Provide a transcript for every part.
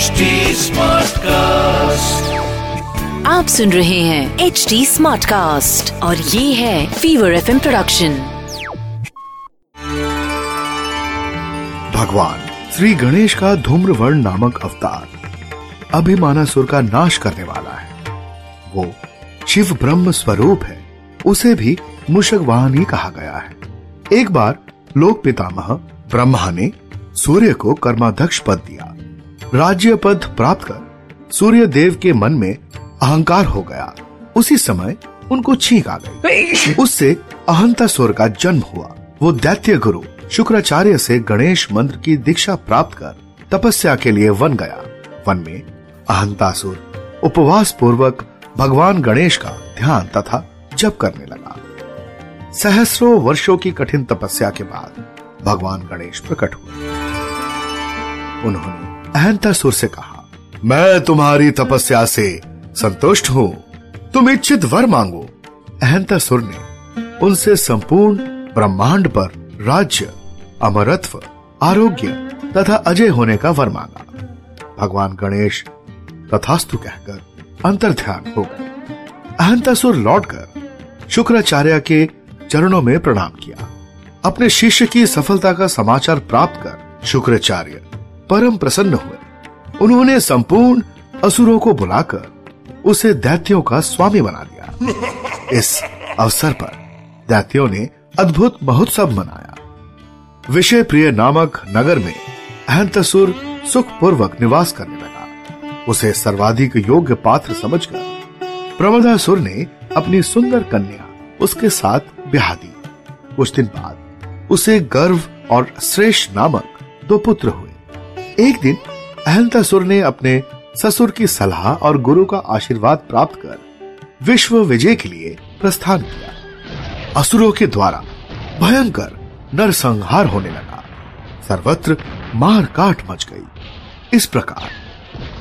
HD Smartcast. आप सुन रहे हैं एच डी स्मार्ट कास्ट और ये है फीवर एफ़ प्रोडक्शन भगवान श्री गणेश का धूम्रवर्ण नामक अवतार अभिमानासुर का नाश करने वाला है। वो शिव ब्रह्म स्वरूप है उसे भी मुशक वाहनी कहा गया है। एक बार लोक पितामह ब्रह्मा ने सूर्य को कर्माध्यक्ष पद दिया। राज्य पद प्राप्त कर सूर्य देव के मन में अहंकार हो गया। उसी समय उनको छींक आ गई। उससे अहंता सुर का जन्म हुआ। वो दैत्य गुरु शुक्राचार्य से गणेश मंत्र की दीक्षा प्राप्त कर तपस्या के लिए वन गया। वन में अहंतासुर उपवास पूर्वक भगवान गणेश का ध्यान तथा जप करने लगा। सहस्रों वर्षों की कठिन तपस्या के बाद भगवान गणेश प्रकट हुए। उन्होंने अहंतासुर से कहा, मैं तुम्हारी तपस्या से संतुष्ट हूँ। तुम इच्छित वर मांगो। अहंतासुर ने उनसे संपूर्ण ब्रह्मांड पर राज्य, अमरत्व, आरोग्य तथा अजय होने का वर मांगा। भगवान गणेश तथास्तु कहकर अंतर ध्यान हो गए। अहंतासुर लौटकर शुक्राचार्य के चरणों में प्रणाम किया। अपने शिष्य की सफलता का समाचार प्राप्त कर शुक्राचार्य परम प्रसन्न हुए। उन्होंने संपूर्ण असुरों को बुलाकर उसे दैत्यों का स्वामी बना दिया। इस अवसर पर दैत्यों ने अद्भुत महोत्सव मनाया। विषय प्रिय नामक नगर में अहंतसुर सुखपूर्वक निवास करने लगा। उसे सर्वाधिक योग्य पात्र समझकर प्रमदासुर ने अपनी सुंदर कन्या उसके साथ ब्याह दी। कुछ दिन बाद उसे गर्व और श्रेष्ठ नामक दो पुत्र हुए। एक दिन, अहंतासुर ने अपने ससुर की सलाह और गुरु का आशीर्वाद प्राप्त कर विश्व विजय के लिए प्रस्थान किया। असुरों के द्वारा भयंकर नरसंहार होने लगा। सर्वत्र मार काट मच गई। इस प्रकार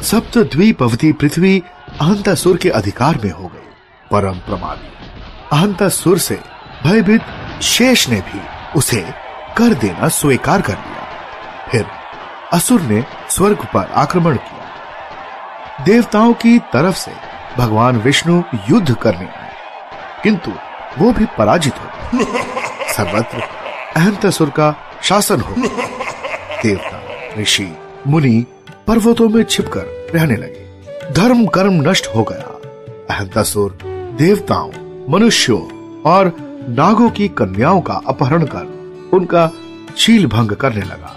सप्त द्वीप अवधि पृथ्वी अहंतासुर के अधिकार में हो गई। परम प्रमादी, अहंतासुर से भयभीत शेष ने भी उसे कर देना स्वीकार कर लिया फिर असुर ने स्वर्ग पर आक्रमण किया। देवताओं की तरफ़ से भगवान विष्णु युद्ध करने आए किंतु वो भी पराजित हो सर्वत्र अहंतासुर का शासन हो देवता ऋषि मुनि पर्वतों में छिपकर रहने लगे। धर्म कर्म नष्ट हो गया। अहंतासुर देवताओं मनुष्यों और नागों की कन्याओं का अपहरण कर उनका शील भंग करने लगा।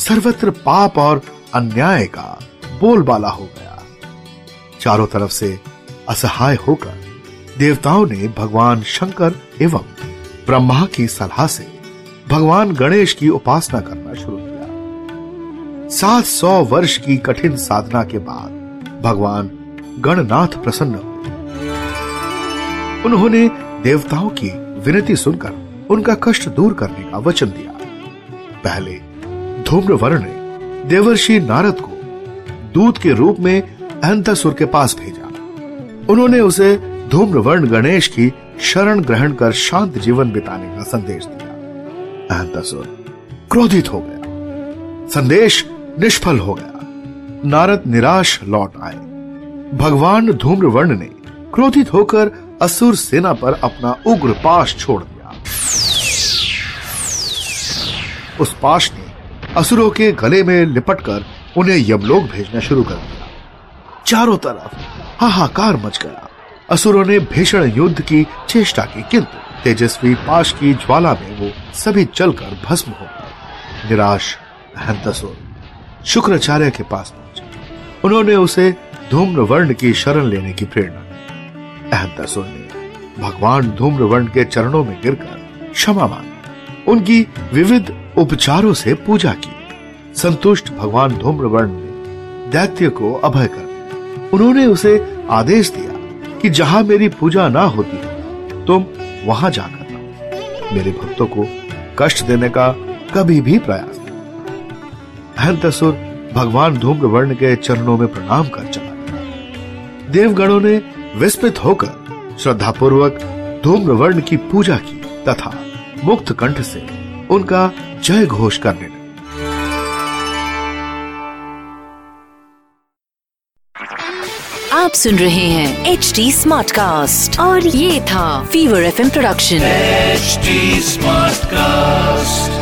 सर्वत्र पाप और अन्याय का बोलबाला हो गया। चारों तरफ़ से असहाय होकर देवताओं ने भगवान शंकर एवं ब्रह्मा की सलाह से भगवान गणेश की उपासना करना शुरू किया। सात सौ वर्ष की कठिन साधना के बाद भगवान गणनाथ प्रसन्न हुए। उन्होंने देवताओं की विनती सुनकर उनका कष्ट दूर करने का वचन दिया। पहले धूम्रवर्ण ने देवर्षि नारद को दूत के रूप में अहंतासुर के पास भेजा। उन्होंने उसे धूम्रवर्ण गणेश की शरण ग्रहण कर शांत जीवन बिताने का संदेश दिया। अहंतासुर क्रोधित हो गया। संदेश निष्फल हो गया। नारद निराश लौट आए। भगवान धूम्रवर्ण ने क्रोधित होकर असुर सेना पर अपना उग्र पाश छोड़ दिया। उस पाश ने असुरों के गले में लिपटकर उन्हें यमलोक भेजना शुरू कर दिया। चारों तरफ़ हाहाकार मच गया। असुरों ने भीषण युद्ध की चेष्टा की, किंतु तेजस्वी पाश की ज्वाला में वो सभी जलकर भस्म हो गए। निराश अहंतसुर शुक्राचार्य के पास पहुँचे। उन्होंने उसे धूम्रवर्ण की शरण लेने की प्रेरणा दी। अहंतसुर ने भगवान धूम्रवर्ण के चरणों में गिरकर क्षमा मांगी। उनकी विविध उपचारों से पूजा की। संतुष्ट भगवान धूम्रवर्ण ने दैत्य को अभय कर उन्होंने उसे आदेश दिया कि जहाँ मेरी पूजा ना होती, तुम वहाँ जाकर मेरे भक्तों को कष्ट देने का कभी भी प्रयास भगवान धूम्रवर्ण के चरणों में प्रणाम कर चला देवगणों ने विस्मित होकर श्रद्धापूर्वक धूम्रवर्ण की पूजा की तथा मुक्त कंठ से उनका जय घोष करने लगे आप सुन रहे हैं एच डी स्मार्ट कास्ट और ये था Fever FM production H Smartcast